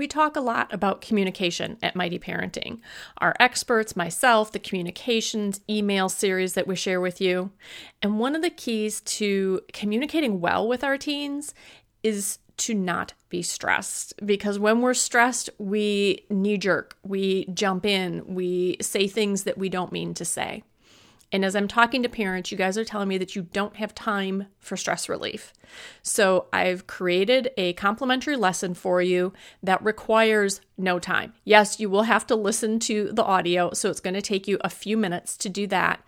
We talk a lot about communication at Mighty Parenting. Our experts, myself, the communications email series that we share with you. And one of the keys to communicating well with our teens is to not be stressed because when we're stressed, we knee jerk, we jump in, we say things that we don't mean to say. And as I'm talking to parents, you guys are telling me that you don't have time for stress relief. So I've created a complimentary lesson for you that requires no time. Yes, you will have to listen to the audio, so it's going to take you a few minutes to do that.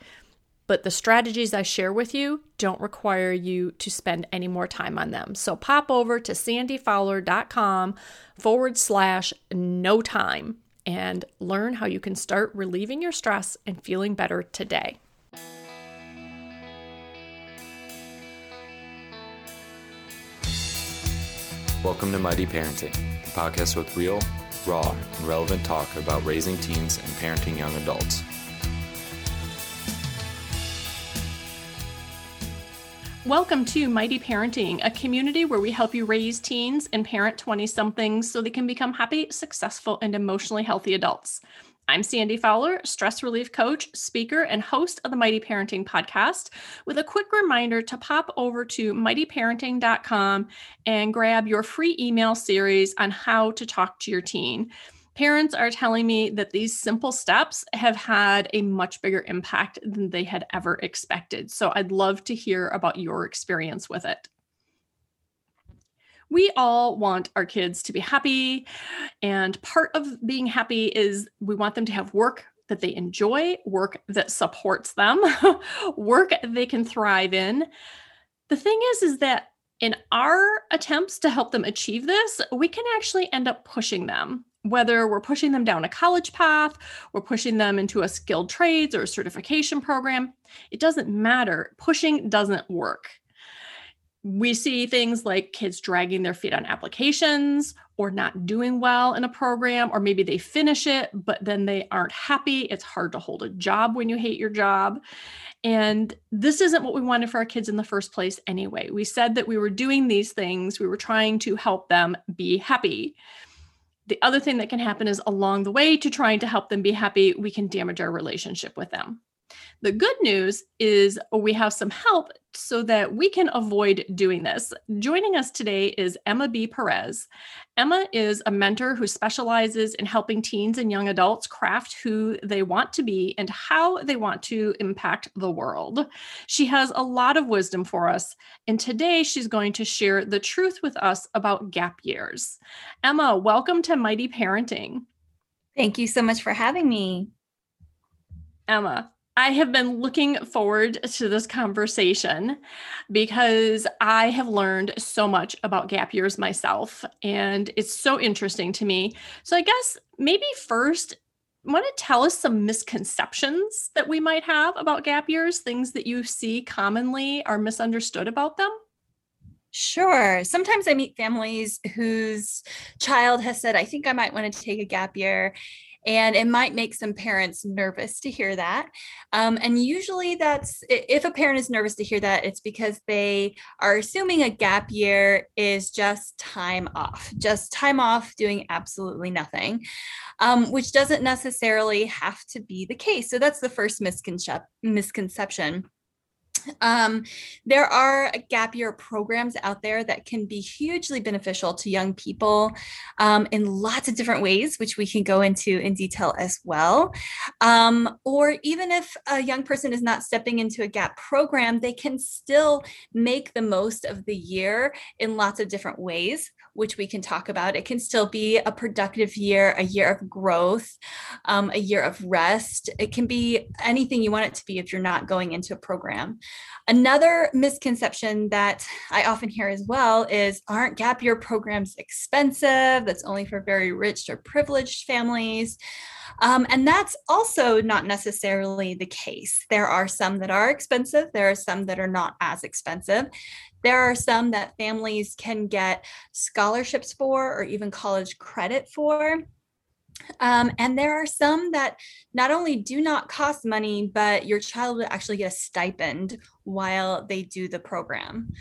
But the strategies I share with you don't require you to spend any more time on them. So pop over to sandyfowler.com forward slash no time and learn how you can start relieving your stress and feeling better today. Welcome to Mighty Parenting, a podcast with real, raw, and relevant talk about raising teens and parenting young adults. Welcome to Mighty Parenting, a community where we help you raise teens and parent 20 somethings so they can become happy, successful, and emotionally healthy adults. I'm Sandy Fowler, stress relief coach, speaker, and host of the Mighty Parenting podcast, with a quick reminder to pop over to mightyparenting.com and grab your free email series on how to talk to your teen. Parents are telling me that these simple steps have had a much bigger impact than they had ever expected. So I'd love to hear about your experience with it we all want our kids to be happy. And part of being happy is we want them to have work that they enjoy, work that supports them, work they can thrive in. The thing is, is that in our attempts to help them achieve this, we can actually end up pushing them. Whether we're pushing them down a college path, we're pushing them into a skilled trades or a certification program, it doesn't matter. Pushing doesn't work we see things like kids dragging their feet on applications or not doing well in a program, or maybe they finish it, but then they aren't happy. It's hard to hold a job when you hate your job. And this isn't what we wanted for our kids in the first place anyway. We said that we were doing these things, we were trying to help them be happy. The other thing that can happen is along the way to trying to help them be happy, we can damage our relationship with them. The good news is we have some help so that we can avoid doing this. Joining us today is Emma B. Perez. Emma is a mentor who specializes in helping teens and young adults craft who they want to be and how they want to impact the world. She has a lot of wisdom for us, and today she's going to share the truth with us about gap years. Emma, welcome to Mighty Parenting. Thank you so much for having me. Emma, I have been looking forward to this conversation because I have learned so much about gap years myself, and it's so interesting to me. So, I guess maybe first, want to tell us some misconceptions that we might have about gap years, things that you see commonly are misunderstood about them? Sure. Sometimes I meet families whose child has said, I think I might want to take a gap year. And it might make some parents nervous to hear that. Um, and usually, that's if a parent is nervous to hear that, it's because they are assuming a gap year is just time off, just time off doing absolutely nothing, um, which doesn't necessarily have to be the case. So, that's the first misconception. Um, there are gap year programs out there that can be hugely beneficial to young people um, in lots of different ways, which we can go into in detail as well. Um, or even if a young person is not stepping into a gap program, they can still make the most of the year in lots of different ways which we can talk about. It can still be a productive year, a year of growth, um, a year of rest. It can be anything you want it to be if you're not going into a program. Another misconception that I often hear as well is aren't gap year programs expensive? That's only for very rich or privileged families. Um, and that's also not necessarily the case. There are some that are expensive, there are some that are not as expensive. There are some that families can get scholarships for or even college credit for. Um, and there are some that not only do not cost money, but your child will actually get a stipend while they do the program.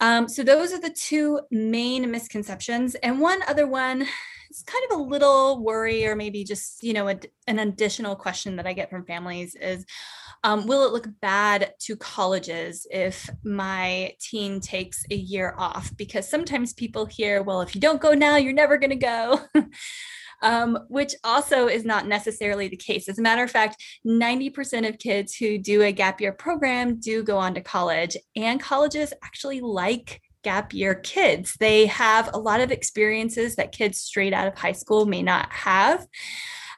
Um, so those are the two main misconceptions. And one other one it's kind of a little worry or maybe just you know a, an additional question that i get from families is um, will it look bad to colleges if my teen takes a year off because sometimes people hear well if you don't go now you're never going to go um, which also is not necessarily the case. As a matter of fact, 90% of kids who do a gap year program do go on to college, and colleges actually like gap year kids. They have a lot of experiences that kids straight out of high school may not have.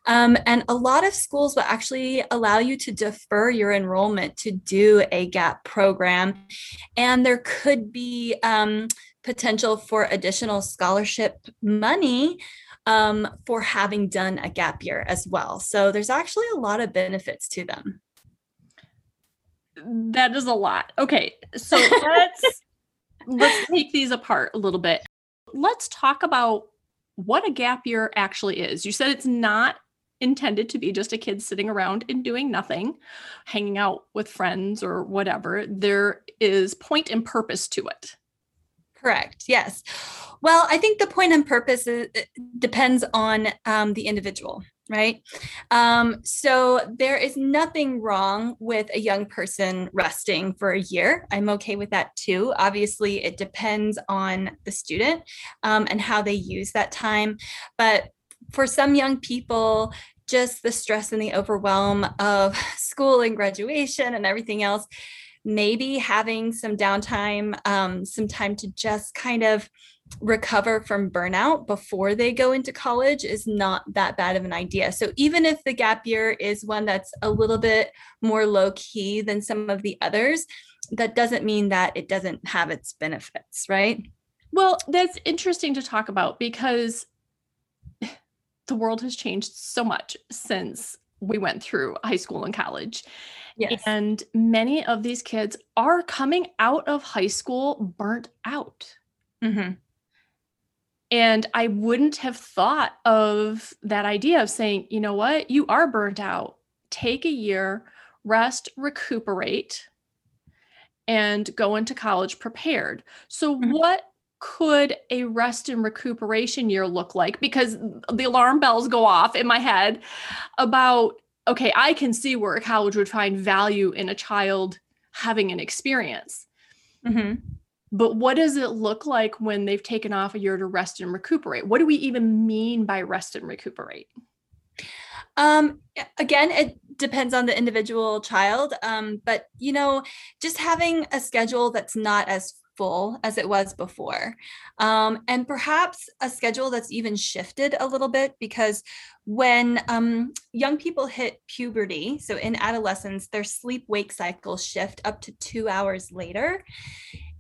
Um, and a lot of schools will actually allow you to defer your enrollment to do a GAP program. And there could be um, potential for additional scholarship money um, for having done a gap year as well. So there's actually a lot of benefits to them. That is a lot. Okay, so let's let's take these apart a little bit. Let's talk about what a gap year actually is. You said it's not intended to be just a kid sitting around and doing nothing, hanging out with friends or whatever. There is point and purpose to it. Correct. Yes. Well, I think the point and purpose is, depends on um, the individual, right? Um, so there is nothing wrong with a young person resting for a year. I'm okay with that too. Obviously, it depends on the student um, and how they use that time. But for some young people, just the stress and the overwhelm of school and graduation and everything else maybe having some downtime, um, some time to just kind of recover from burnout before they go into college is not that bad of an idea. So even if the gap year is one that's a little bit more low key than some of the others, that doesn't mean that it doesn't have its benefits, right? Well, that's interesting to talk about because the world has changed so much since we went through high school and college. Yes. And many of these kids are coming out of high school burnt out. Mm-hmm. And I wouldn't have thought of that idea of saying, you know what, you are burnt out. Take a year, rest, recuperate, and go into college prepared. So, mm-hmm. what could a rest and recuperation year look like? Because the alarm bells go off in my head about okay, I can see where a college would find value in a child having an experience. Mm-hmm. But what does it look like when they've taken off a year to rest and recuperate? What do we even mean by rest and recuperate? Um, again, it depends on the individual child. Um, but you know, just having a schedule that's not as full as it was before. Um, and perhaps a schedule that's even shifted a little bit because when um, young people hit puberty, so in adolescence, their sleep wake cycles shift up to two hours later.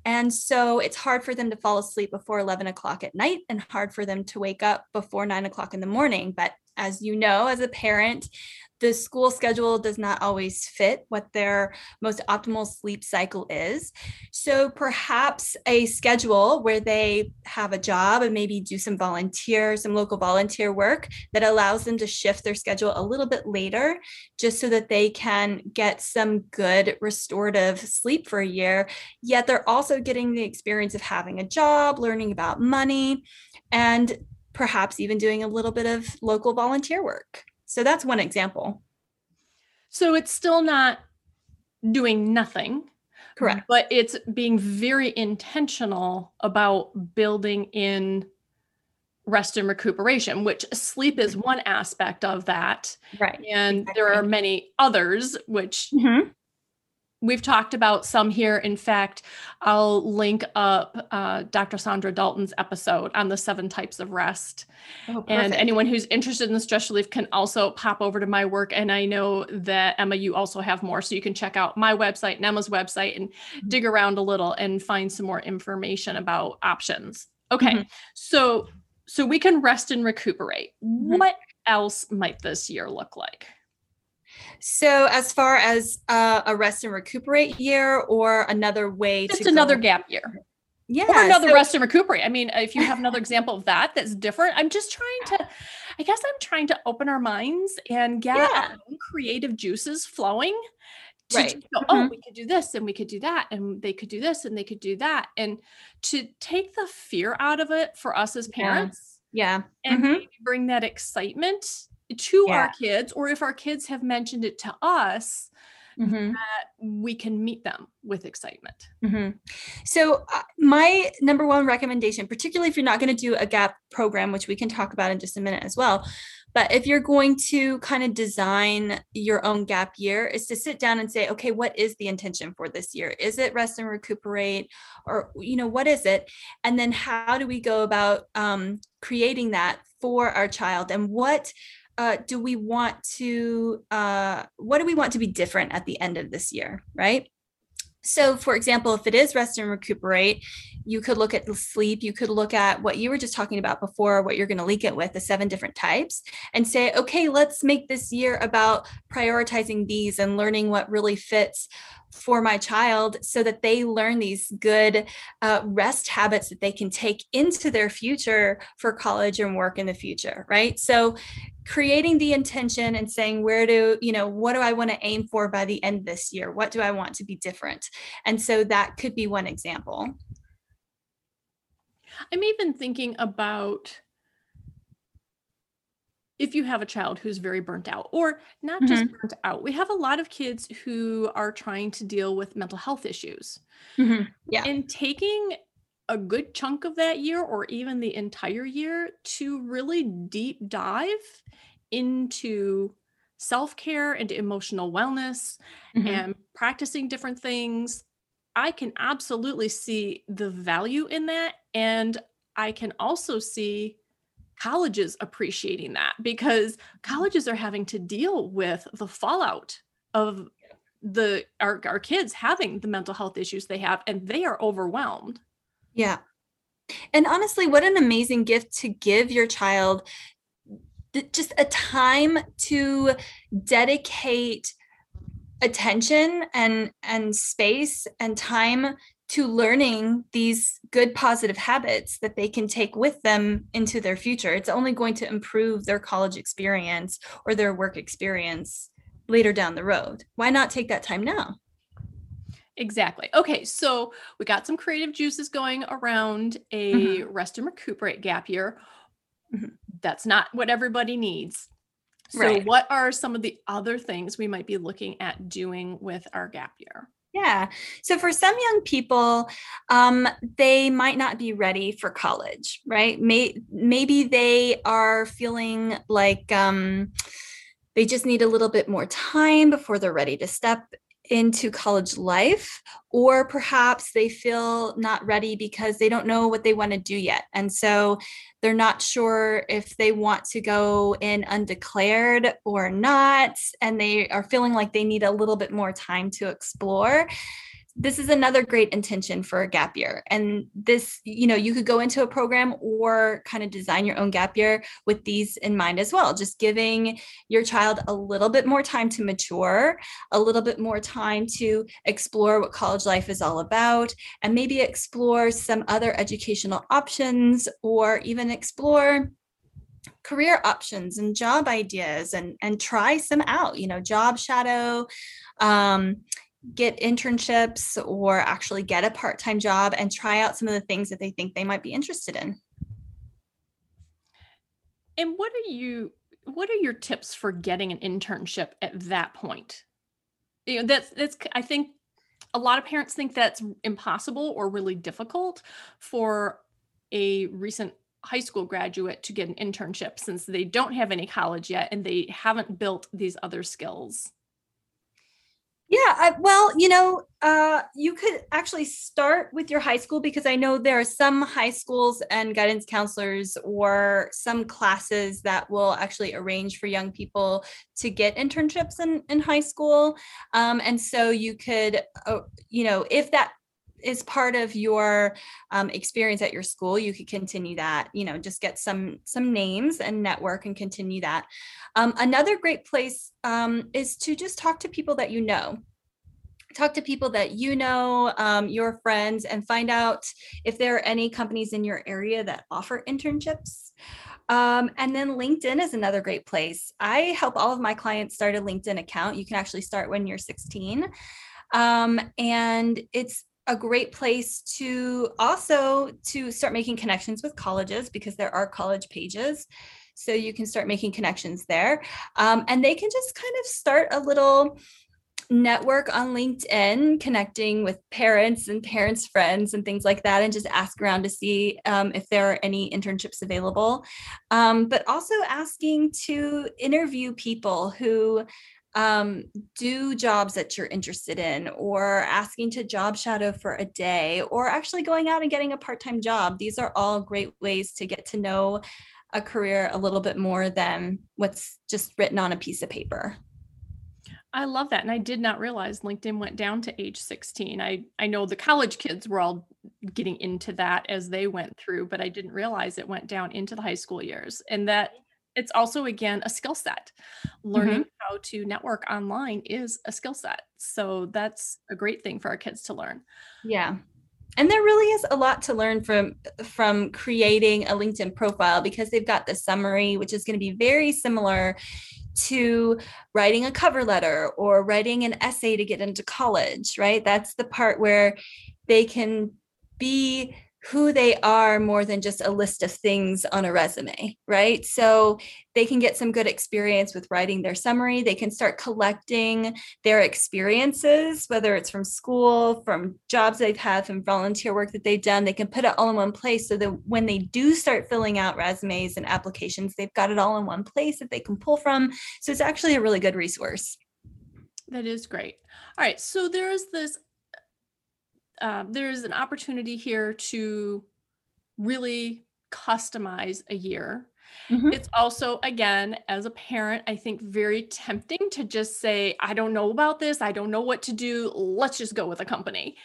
And so it's hard for them to fall asleep before 11 o'clock at night and hard for them to wake up before nine o'clock in the morning. But as you know, as a parent, the school schedule does not always fit what their most optimal sleep cycle is. So perhaps a schedule where they have a job and maybe do some volunteer, some local volunteer work that allows them to shift their schedule a little bit later, just so that they can get some good restorative sleep for a year. Yet they're also getting the experience of having a job, learning about money, and perhaps even doing a little bit of local volunteer work. So that's one example. So it's still not doing nothing. Correct. But it's being very intentional about building in rest and recuperation, which sleep is one aspect of that. Right. And exactly. there are many others, which mm-hmm. We've talked about some here. In fact, I'll link up uh, Dr. Saundra Dalton's episode on the seven types of rest. Oh, and anyone who's interested in stress relief can also pop over to my work. And I know that Emma, you also have more. So you can check out my website and Emma's website and mm-hmm. dig around a little and find some more information about options. Okay. Mm-hmm. So so we can rest and recuperate. Mm-hmm. What else might this year look like? So, as far as uh, a rest and recuperate year, or another way just to another go- gap year, yeah, or another so- rest and recuperate. I mean, if you have another example of that, that's different. I'm just trying to, I guess, I'm trying to open our minds and get yeah. creative juices flowing. right. Go, oh, mm-hmm. we could do this and we could do that and they could do this and they could do that. And to take the fear out of it for us as parents Yeah. and Mhm. maybe bring that excitement to our kids, or if our kids have mentioned it to us, Mhm. we can meet them with excitement. hmm So, uh, my number one recommendation, particularly if you're not going to do a GAP program, which we can talk about in just a minute as well, but if you're going to kind of design your own gap year, is to sit down and say, okay, what is the intention for this year? Is it rest and recuperate, or you know, what is it? And then how do we go about um, creating that for our child, and what uh, do we want to uh, what do we want to be different at the end of this year, right? So, for example, if it is rest and recuperate, you could look at sleep. You could look at what you were just talking about before, what you're going to link it with, the seven different types, and say, okay, let's make this year about prioritizing these and learning what really fits for my child so that they learn these good uh, rest habits that they can take into their future for college and work in the future, right? So, creating the intention and saying where do you know what do i want to aim for by the end of this year what do i want to be different and so that could be one example I'm even thinking about if you have a child who's very burnt out, or not just mm-hmm. burnt out. We have a lot of kids who are trying to deal with mental health issues. Mm-hmm. Yeah. And taking a good chunk of that year, or even the entire year, to really deep dive into self care and emotional wellness Mhm. and practicing different things, I can absolutely see the value in that. And I can also see colleges appreciating that because colleges are having to deal with the fallout of the our, our kids having the mental health issues they have and they are overwhelmed Yeah. And honestly, what an amazing gift to give your child just a time to dedicate attention and and space and time to learning these good positive habits that they can take with them into their future. It's only going to improve their college experience or their work experience later down the road. Why not take that time now? Exactly. Okay, so we got some creative juices going around a rest and recuperate gap year. Mhm. That's not what everybody needs. So, Right. what are some of the other things we might be looking at doing with our gap year? Yeah. So for some young people, um, they might not be ready for college, right? May, maybe they are feeling like um, they just need a little bit more time before they're ready to step into college life, or perhaps they feel not ready because they don't know what they want to do yet. And so they're not sure if they want to go in undeclared or not. And they are feeling like they need a little bit more time to explore this is another great intention for a gap year. And this you know you could go into a program or kind of design your own gap year with these in mind as well just giving your child a little bit more time to mature a little bit more time to explore what college life is all about and maybe explore some other educational options or even explore career options and job ideas and and try some out you know job shadow um, get internships or actually get a part-time job and try out some of the things that they think they might be interested in And what are you what are your tips for getting an internship at that point? You know, that's that's I think a lot of parents think that's impossible or really difficult for a recent high school graduate to get an internship since they don't have any college yet and they haven't built these other skills. Yeah, I, well, you know, uh, you could actually start with your high school because I know there are some high schools and guidance counselors or some classes that will actually arrange for young people to get internships in, in high school. Um, and so you could, uh, you know, if that is part of your um, experience at your school you could continue that you know just get some some names and network and continue that um, another great place um, is to just talk to people that you know talk to people that you know um, your friends and find out if there are any companies in your area that offer internships um, and then LinkedIn is another great place. I help all of my clients start a LinkedIn account. You can actually start when you're 16. Um, and it's a great place to also to start making connections with colleges because there are college pages. So you can start making connections there. Um, and they can just kind of start a little network on linkedin connecting with parents and parents friends and things like that and just ask around to see um, if there are any internships available. Um, but also asking to interview people who um, do jobs that you're interested in, or asking to job shadow for a day, or actually going out and getting a part time job. These are all great ways to get to know a career a little bit more than what's just written on a piece of paper. I love that. And I did not realize LinkedIn went down to age 16. I, I know the college kids were all getting into that as they went through, but I didn't realize it went down into the high school years. And that it's also again a skill set. Learning mm-hmm. how to network online is a skill set so that's a great thing for our kids to learn. Yeah and there really is a lot to learn from from creating a linkedin profile because they've got the summary which is going to be very similar to writing a cover letter or writing an essay to get into college right? That's the part where they can be who they are more than just a list of things on a resume, right? So they can get some good experience with writing their summary. They can start collecting their experiences, whether it's from school, from jobs they've had, from volunteer work that they've done. They can put it all in one place so that when they do start filling out resumes and applications, they've got it all in one place that they can pull from. So it's actually a really good resource. That is great. All right. So there's this um, there's an opportunity here to really customize a year. Mm-hmm. It's also, again, as a parent, I think very tempting to just say, I don't know about this. I don't know what to do. Let's just go with a company.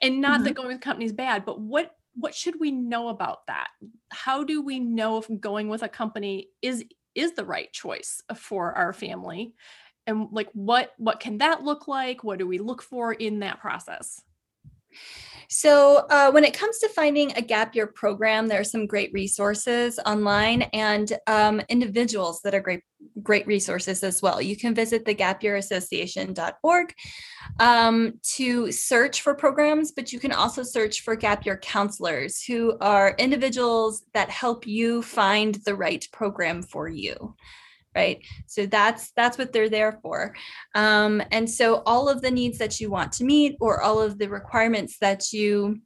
And not mm-hmm. that going with a company is bad, but what what should we know about that? How do we know if going with a company is is the right choice for our family? And like what what can that look like? What do we look for in that process? So, uh, when it comes to finding a gap year program, there are some great resources online and um, individuals that are great, great resources as well. You can visit the gapyearassociation.org um, to search for programs, but you can also search for gap year counselors who are individuals that help you find the right program for you right? So that's that's what they're there for. Um, and so all of the needs that you want to meet or all of the requirements that you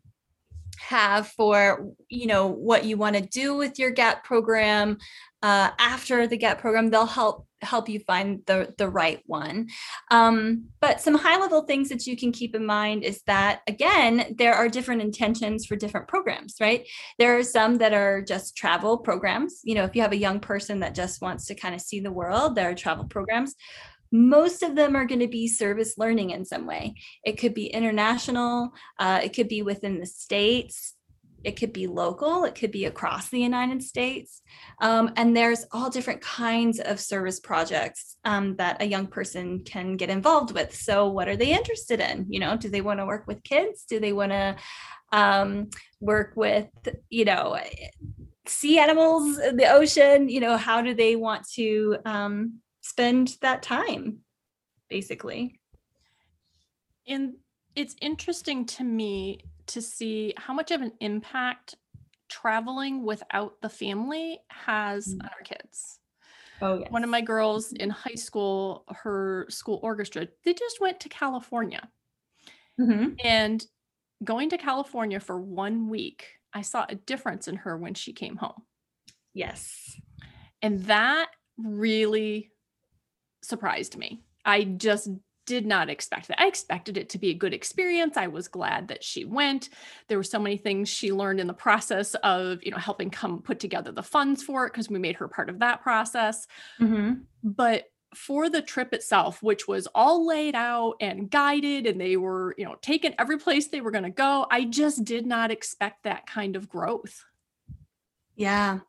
have for you know what you want to do with your gap program uh, after the get program they'll help help you find the the right one. Um, but some high level things that you can keep in mind is that again there are different intentions for different programs right? There are some that are just travel programs. You know if you have a young person that just wants to kind of see the world there are travel programs. Most of them are going to be service learning in some way. It could be international, uh, it could be within the states, it could be local, it could be across the United States. Um, and there's all different kinds of service projects um, that a young person can get involved with. So, what are they interested in? You know, do they want to work with kids? Do they want to um, work with, you know, sea animals the ocean? You know, how do they want to um, spend that time, basically? And it's interesting to me to see how much of an impact traveling without the family has mm. on our kids. Oh, yes. One of my girls in high school, her school orchestra, they just went to California. Mm-hmm. And going to California for one week, I saw a difference in her when she came home. Yes. And that really surprised me. I just did not expect that. I expected it to be a good experience. I was glad that she went. There were so many things she learned in the process of, you know, helping come put together the funds for it because we made her part of that process. Mm-hmm. But for the trip itself, which was all laid out and guided, and they were, you know, taken every place they were going to go, I just did not expect that kind of growth. Yeah.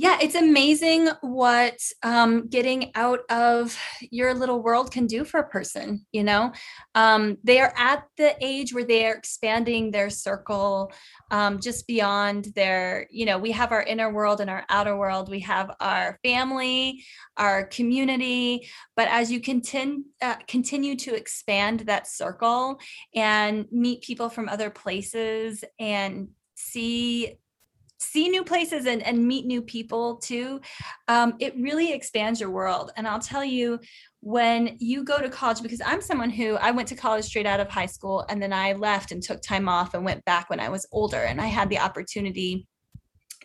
Yeah, it's amazing what um, getting out of your little world can do for a person. You know, um, they are at the age where they are expanding their circle um, just beyond their, you know, we have our inner world and our outer world. We have our family, our community. But as you continue, uh, continue to expand that circle and meet people from other places and see see new places and, and meet new people too um, it really expands your world. And i'll tell you when you go to college because i'm someone who i went to college straight out of high school and then i left and took time off and went back when i was older and i had the opportunity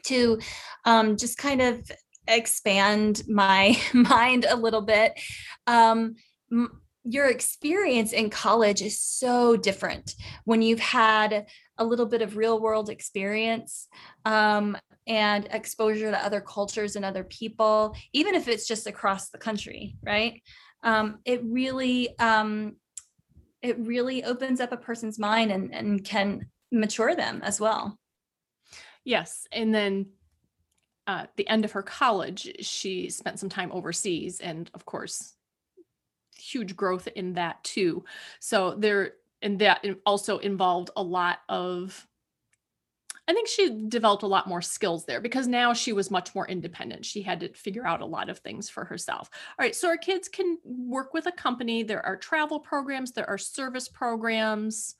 to um, just kind of expand my mind a little bit. Um, your experience in college is so different. When you've had a little bit of real world experience um, and exposure to other cultures and other people, even if it's just across the country, right? Um, it really um, it really opens up a person's mind and, and can mature them as well. Yes, and then uh, the end of her college, she spent some time overseas, and of course, huge growth in that too. So there and that also involved a lot of I think she developed a lot more skills there because now she was much more independent. She had to figure out a lot of things for herself. All right, so our kids can work with a company. There are travel programs, there are service programs.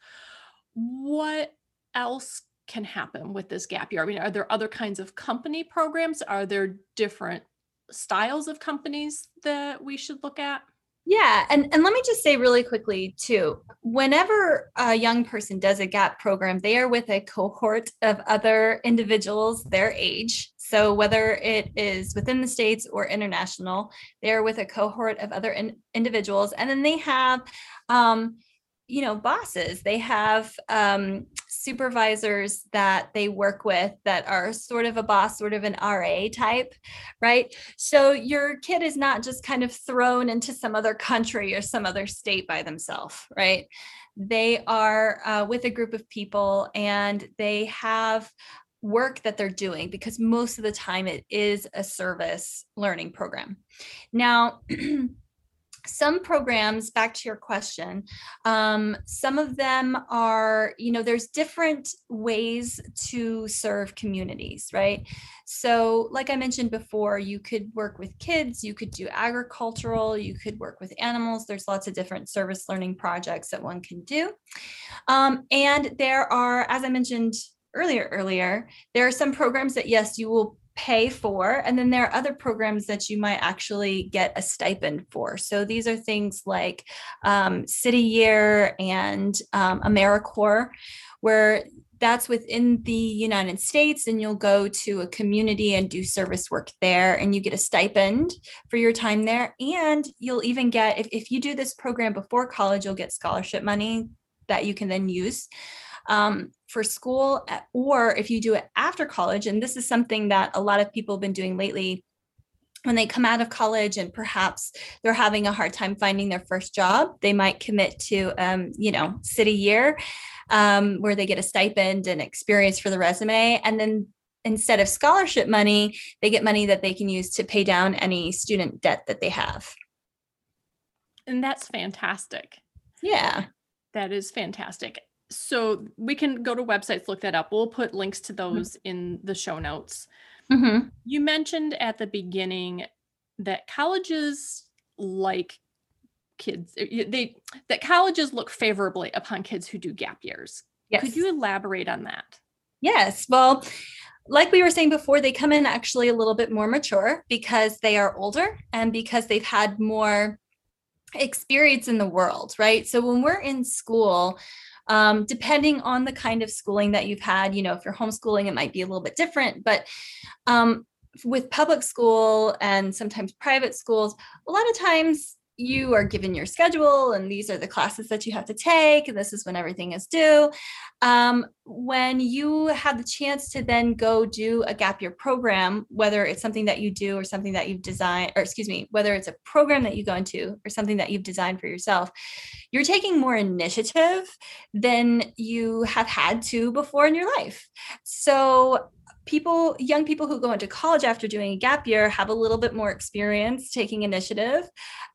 What else can happen with this gap year? I mean, are there other kinds of company programs? Are there different styles of companies that we should look at? Yeah, and and let me just say really quickly too. Whenever a young person does a GAP program, they are with a cohort of other individuals their age. So whether it is within the states or international, they are with a cohort of other in, individuals, and then they have, um, you know, bosses. They have um, supervisors that they work with that are sort of a boss, sort of an RA type, right? So your kid is not just kind of thrown into some other country or some other state by themselves, right? They are uh, with a group of people and they have work that they're doing because most of the time it is a service learning program. Now, some programs back to your question um, some of them are you know there's different ways to serve communities right? So like i mentioned before you could work with kids you could do agricultural you could work with animals. There's lots of different service learning projects that one can do. Um, and there are as i mentioned earlier earlier there are some programs that yes you will pay for. And then there are other programs that you might actually get a stipend for. So these are things like um, City Year and um, AmeriCorps, where that's within the United States, and you'll go to a community and do service work there, and you get a stipend for your time there. And you'll even get, if, if you do this program before college, you'll get scholarship money that you can then use um, for school, eh, or if you do it after college, and this is something that a lot of people have been doing lately when they come out of college and perhaps they're having a hard time finding their first job they might commit to um, you know city year um, where they get a stipend and experience for the resume and then instead of scholarship money they get money that they can use to pay down any student debt that they have. And that's fantastic. Yeah. That is fantastic so we can go to websites, look that up. We'll put links to mm-hmm. those mm-hmm. in the show notes. Mm-hmm. You mentioned at the beginning that colleges like kids eh, they that colleges look favorably upon kids who do gap years. Yes. Could you elaborate on that? Yes. Well, like we were saying before, they come in actually a little bit more mature because they are older and because they've had more experience in the world, right? So when we're in school, um, depending on the kind of schooling that you've had. You know, if you're homeschooling, it might be a little bit different, but um, with public school and sometimes private schools, a lot of times you are given your schedule and these are the classes that you have to take and this is when everything is due. Um, when you have the chance to then go do a gap year program whether it's something that you do or something that you've designed or excuse me whether it's a program that you go into or something that you've designed for yourself you're taking more initiative than you have had to before in your life. So people young people who go into college after doing a gap year have a little bit more experience taking initiative.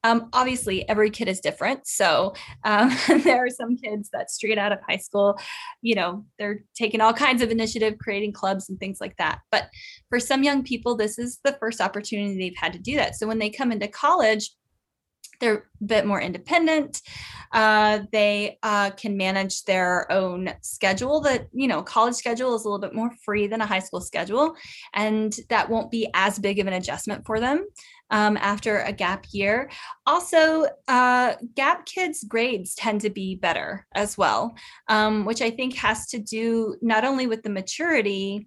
Um, obviously every kid is different. So um, there are some kids that straight out of high school you know they're taking all kinds of initiative creating clubs and things like that. But for some young people this is the first opportunity they've had to do that. So when they come into college they're a bit more independent. Uh, they uh, can manage their own schedule that you know college schedule is a little bit more free than a high school schedule and that won't be as big of an adjustment for them um, after a gap year. Also uh, gap kids grades tend to be better as well um, which i think has to do not only with the maturity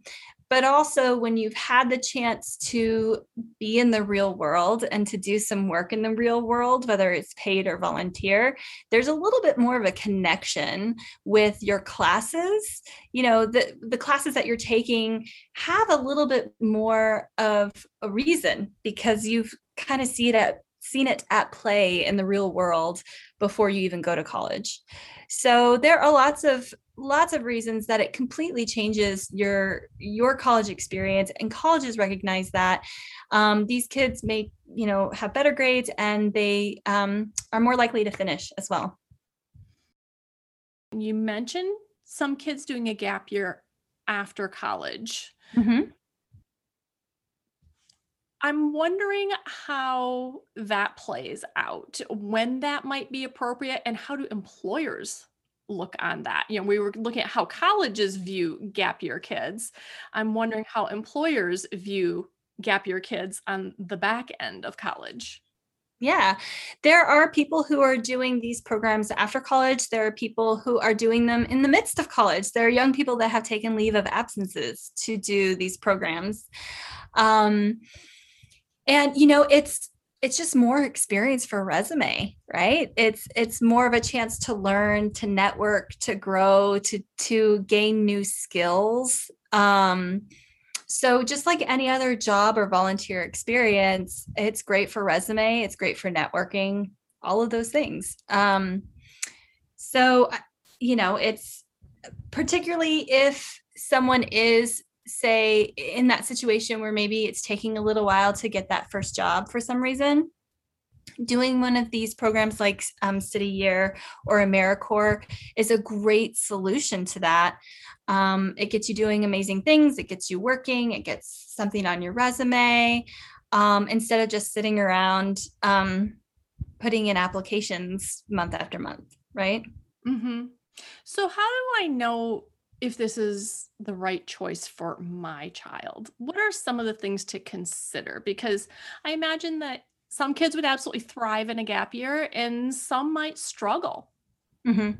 but also when you've had the chance to be in the real world and to do some work in the real world, whether it's paid or volunteer, there's a little bit more of a connection with your classes. You know, the, the classes that you're taking have a little bit more of a reason because you've kind of seen it at seen it at play in the real world before you even go to college. So there are lots of lots of reasons that it completely changes your your college experience and colleges recognize that. Um, these kids may you know have better grades and they um, are more likely to finish as well. You mentioned some kids doing a gap year after college. Mm-hmm. I'm wondering how that plays out, when that might be appropriate, and how do employers look on that. You know, we were looking at how colleges view gap year kids. I'm wondering how employers view gap year kids on the back end of college. Yeah, there are people who are doing these programs after college. There are people who are doing them in the midst of college. There are young people that have taken leave of absences to do these programs. Um, and, you know, it's it's just more experience for resume right? It's it's more of a chance to learn to network to grow to to gain new skills. Um so just like any other job or volunteer experience it's great for resume it's great for networking all of those things. Um so you know it's particularly if someone is say in that situation where maybe it's taking a little while to get that first job for some reason doing one of these programs like um, city year or americorps is a great solution to that um, it gets you doing amazing things it gets you working it gets something on your resume um, instead of just sitting around um, putting in applications month after month right mm-hmm. so how do i know if this is the right choice for my child. What are some of the things to consider? Because I imagine that some kids would absolutely thrive in a gap year and some might struggle. Mm-hmm.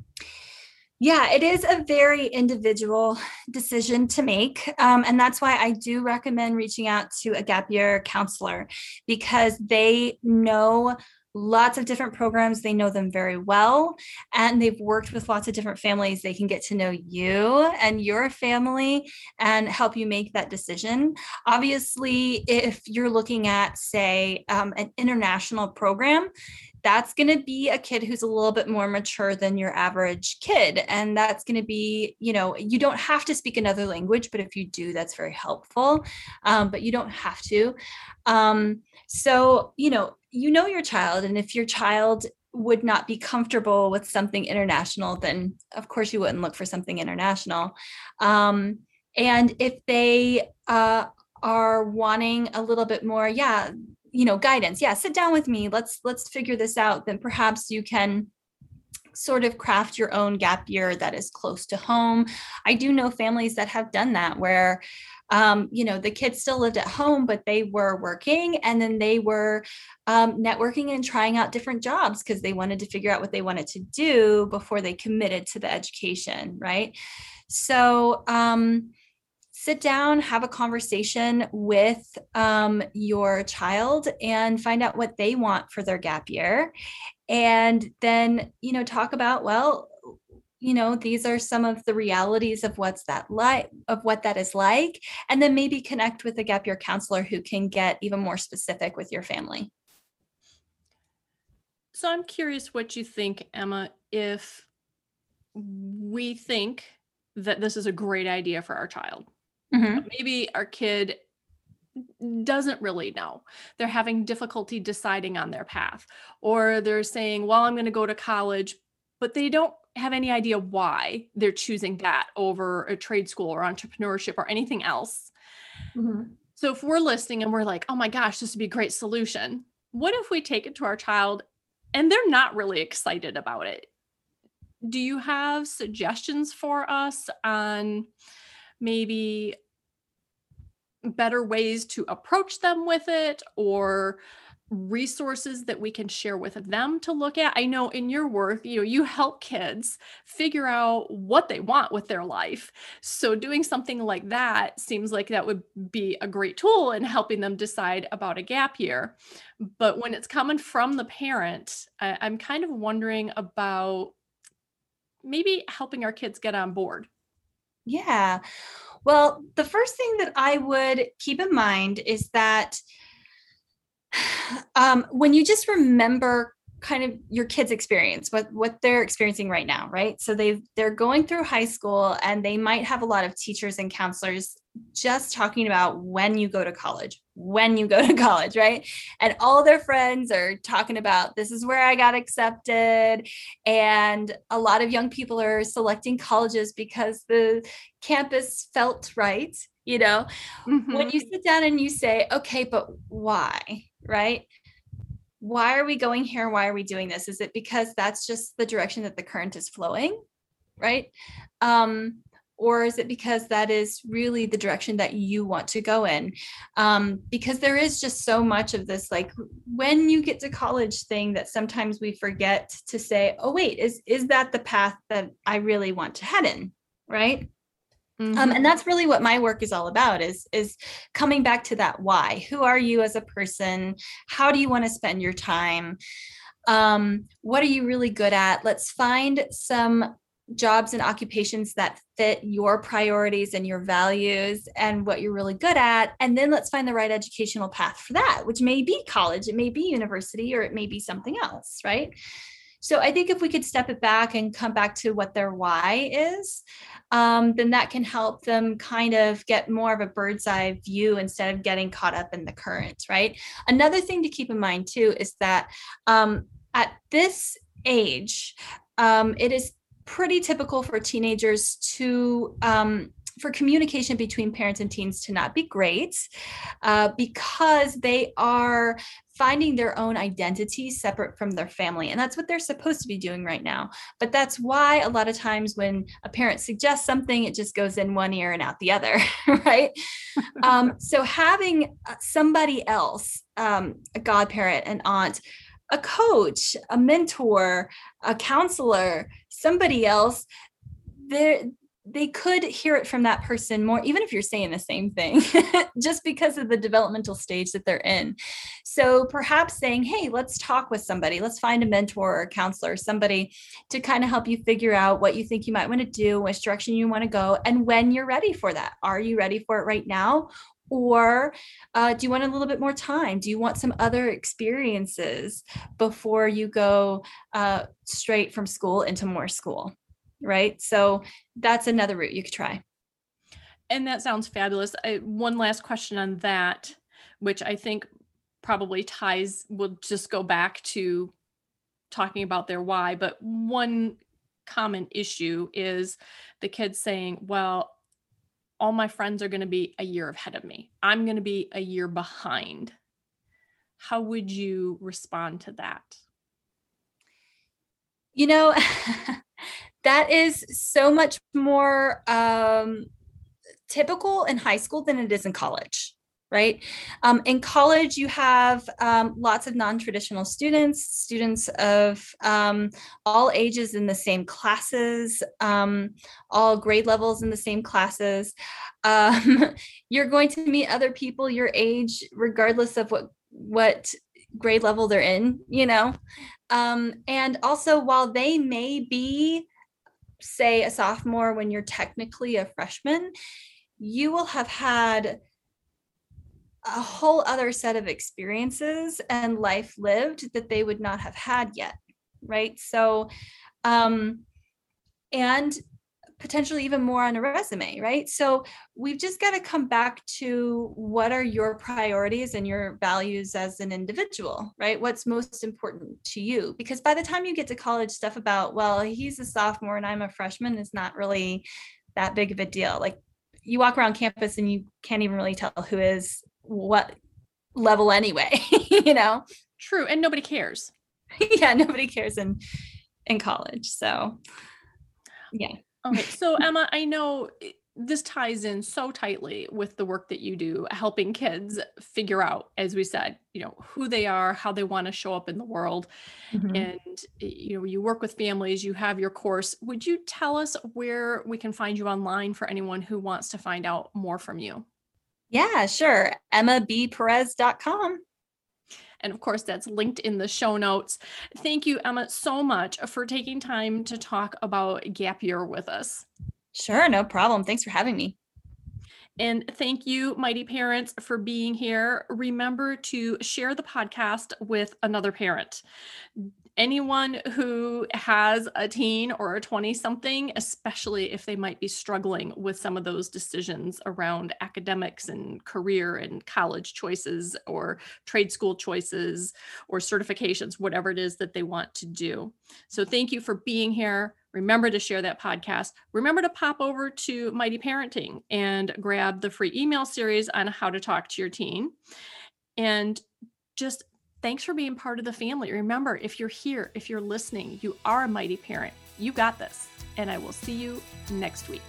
Yeah, it is a very individual decision to make. Um, and that's why I do recommend reaching out to a gap year counselor because they know lots of different programs. They know them very well, and they've worked with lots of different families. They can get to know you and your family and help you make that decision. Obviously, if you're looking at, say, um, an international program, that's going to be a kid who's a little bit more mature than your average kid and that's going to be you know you don't have to speak another language but if you do that's very helpful um, but you don't have to. Um, so you know you know your child and if your child would not be comfortable with something international then of course you wouldn't look for something international. Um, and if they uh, are wanting a little bit more yeah you know guidance. Yeah sit down with me. Let's let's figure this out. Then perhaps you can sort of craft your own gap year that is close to home. I do know families that have done that where um, you know the kids still lived at home but they were working and then they were um, networking and trying out different jobs because they wanted to figure out what they wanted to do before they committed to the education right? So um, sit down, have a conversation with um, your child and find out what they want for their gap year. And then, you know, talk about, well, you know these are some of the realities of what's that like of what that is like. And then maybe connect with a gap year counselor who can get even more specific with your family. So i'm curious what you think emma if we think that this is a great idea for our child Mhm. maybe our kid doesn't really know. They're having difficulty deciding on their path, or they're saying, Well, I'm going to go to college, but they don't have any idea why they're choosing that over a trade school or entrepreneurship or anything else. Mhm. So if we're listening and we're like, Oh my gosh, this would be a great solution, what if we take it to our child and they're not really excited about it? Do you have suggestions for us on maybe better ways to approach them with it or resources that we can share with them to look at. I know in your work you know you help kids figure out what they want with their life. So doing something like that seems like that would be a great tool in helping them decide about a gap year. But when it's coming from the parent I, i'm kind of wondering about maybe helping our kids get on board Yeah. Well, the first thing that I would keep in mind is that um, when you just remember kind of your kids experience what what they're experiencing right now right? So they've they're going through high school and they might have a lot of teachers and counselors just talking about when you go to college when you go to college right? And all their friends are talking about this is where i got accepted. And a lot of young people are selecting colleges because the campus felt right you know? When Mhm. you sit down and you say okay but why? Right why are we going here? Why are we doing this? Is it because that's just the direction that the current is flowing right? Um or is it because that is really the direction that you want to go in? Um because there is just so much of this like when you get to college thing that sometimes we forget to say oh wait is is that the path that i really want to head in? Right um, Mhm. and that's really what my work is all about is is coming back to that why. Who are you as a person? How do you want to spend your time? Um, what are you really good at? Let's find some jobs and occupations that fit your priorities and your values and what you're really good at and then let's find the right educational path for that which may be college it may be university or it may be something else right so i think if we could step it back and come back to what their why is um, then that can help them kind of get more of a bird's eye view instead of getting caught up in the current, right? Another thing to keep in mind too is that um, at this age, um, it is pretty typical for teenagers to um, for communication between parents and teens to not be great uh, because they are finding their own identity separate from their family and that's what they're supposed to be doing right now. But that's why a lot of times when a parent suggests something it just goes in one ear and out the other right? Um, so having uh, somebody else um, a godparent an aunt a coach a mentor a counselor somebody else there they could hear it from that person more even if you're saying the same thing just because of the developmental stage that they're in. So perhaps saying hey let's talk with somebody. Let's find a mentor or a counselor somebody to kind of help you figure out what you think you might want to do which direction you want to go and when you're ready for that. Are you ready for it right now? Or uh, do you want a little bit more time? Do you want some other experiences before you go uh, straight from school into more school right so that's another route you could try And that sounds fabulous. I, one last question on that, which I think probably ties, will just go back to talking about their why. But one common issue is the kids saying, well, all my friends are going to be a year ahead of me. I'm going to be a year behind. How would you respond to that? you know that is so much more um, typical in high school than it is in college right? Um, in college you have um, lots of non-traditional students students of um, all ages in the same classes um, all grade levels in the same classes. Um, you're going to meet other people your age regardless of what what grade level they're in you know? Um, and also while they may be say a sophomore when you're technically a freshman you will have had a whole other set of experiences and life lived that they would not have had yet right? So um and potentially even more on a resume, right? So we've just got to come back to what are your priorities and your values as an individual, right? What's most important to you? Because by the time you get to college, stuff about, well, he's a sophomore and I'm a freshman is not really that big of a deal. Like you walk around campus and you can't even really tell who is what level anyway, you know? True. And nobody cares. yeah, nobody cares in in college. So yeah. Okay. So, Emma, I know this ties in so tightly with the work that you do, helping kids figure out, as we said, you know, who they are, how they want to show up in the world. Mm-hmm. And, you know, you work with families, you have your course. Would you tell us where we can find you online for anyone who wants to find out more from you? Yeah, sure. EmmaBPerez.com. And of course, that's linked in the show notes. Thank you, Emma, so much for taking time to talk about gap year with us. Sure, no problem. Thanks for having me. And thank you, mighty parents, for being here. Remember to share the podcast with another parent anyone who has a teen or a 20 something, especially if they might be struggling with some of those decisions around academics and career and college choices or trade school choices or certifications, whatever it is that they want to do. So, thank you for being here. Remember to share that podcast. Remember to pop over to Mighty Parenting and grab the free email series on how to talk to your teen. And just Thanks for being part of the family. Remember, if you're here, if you're listening, you are a mighty parent. You got this. And I will see you next week.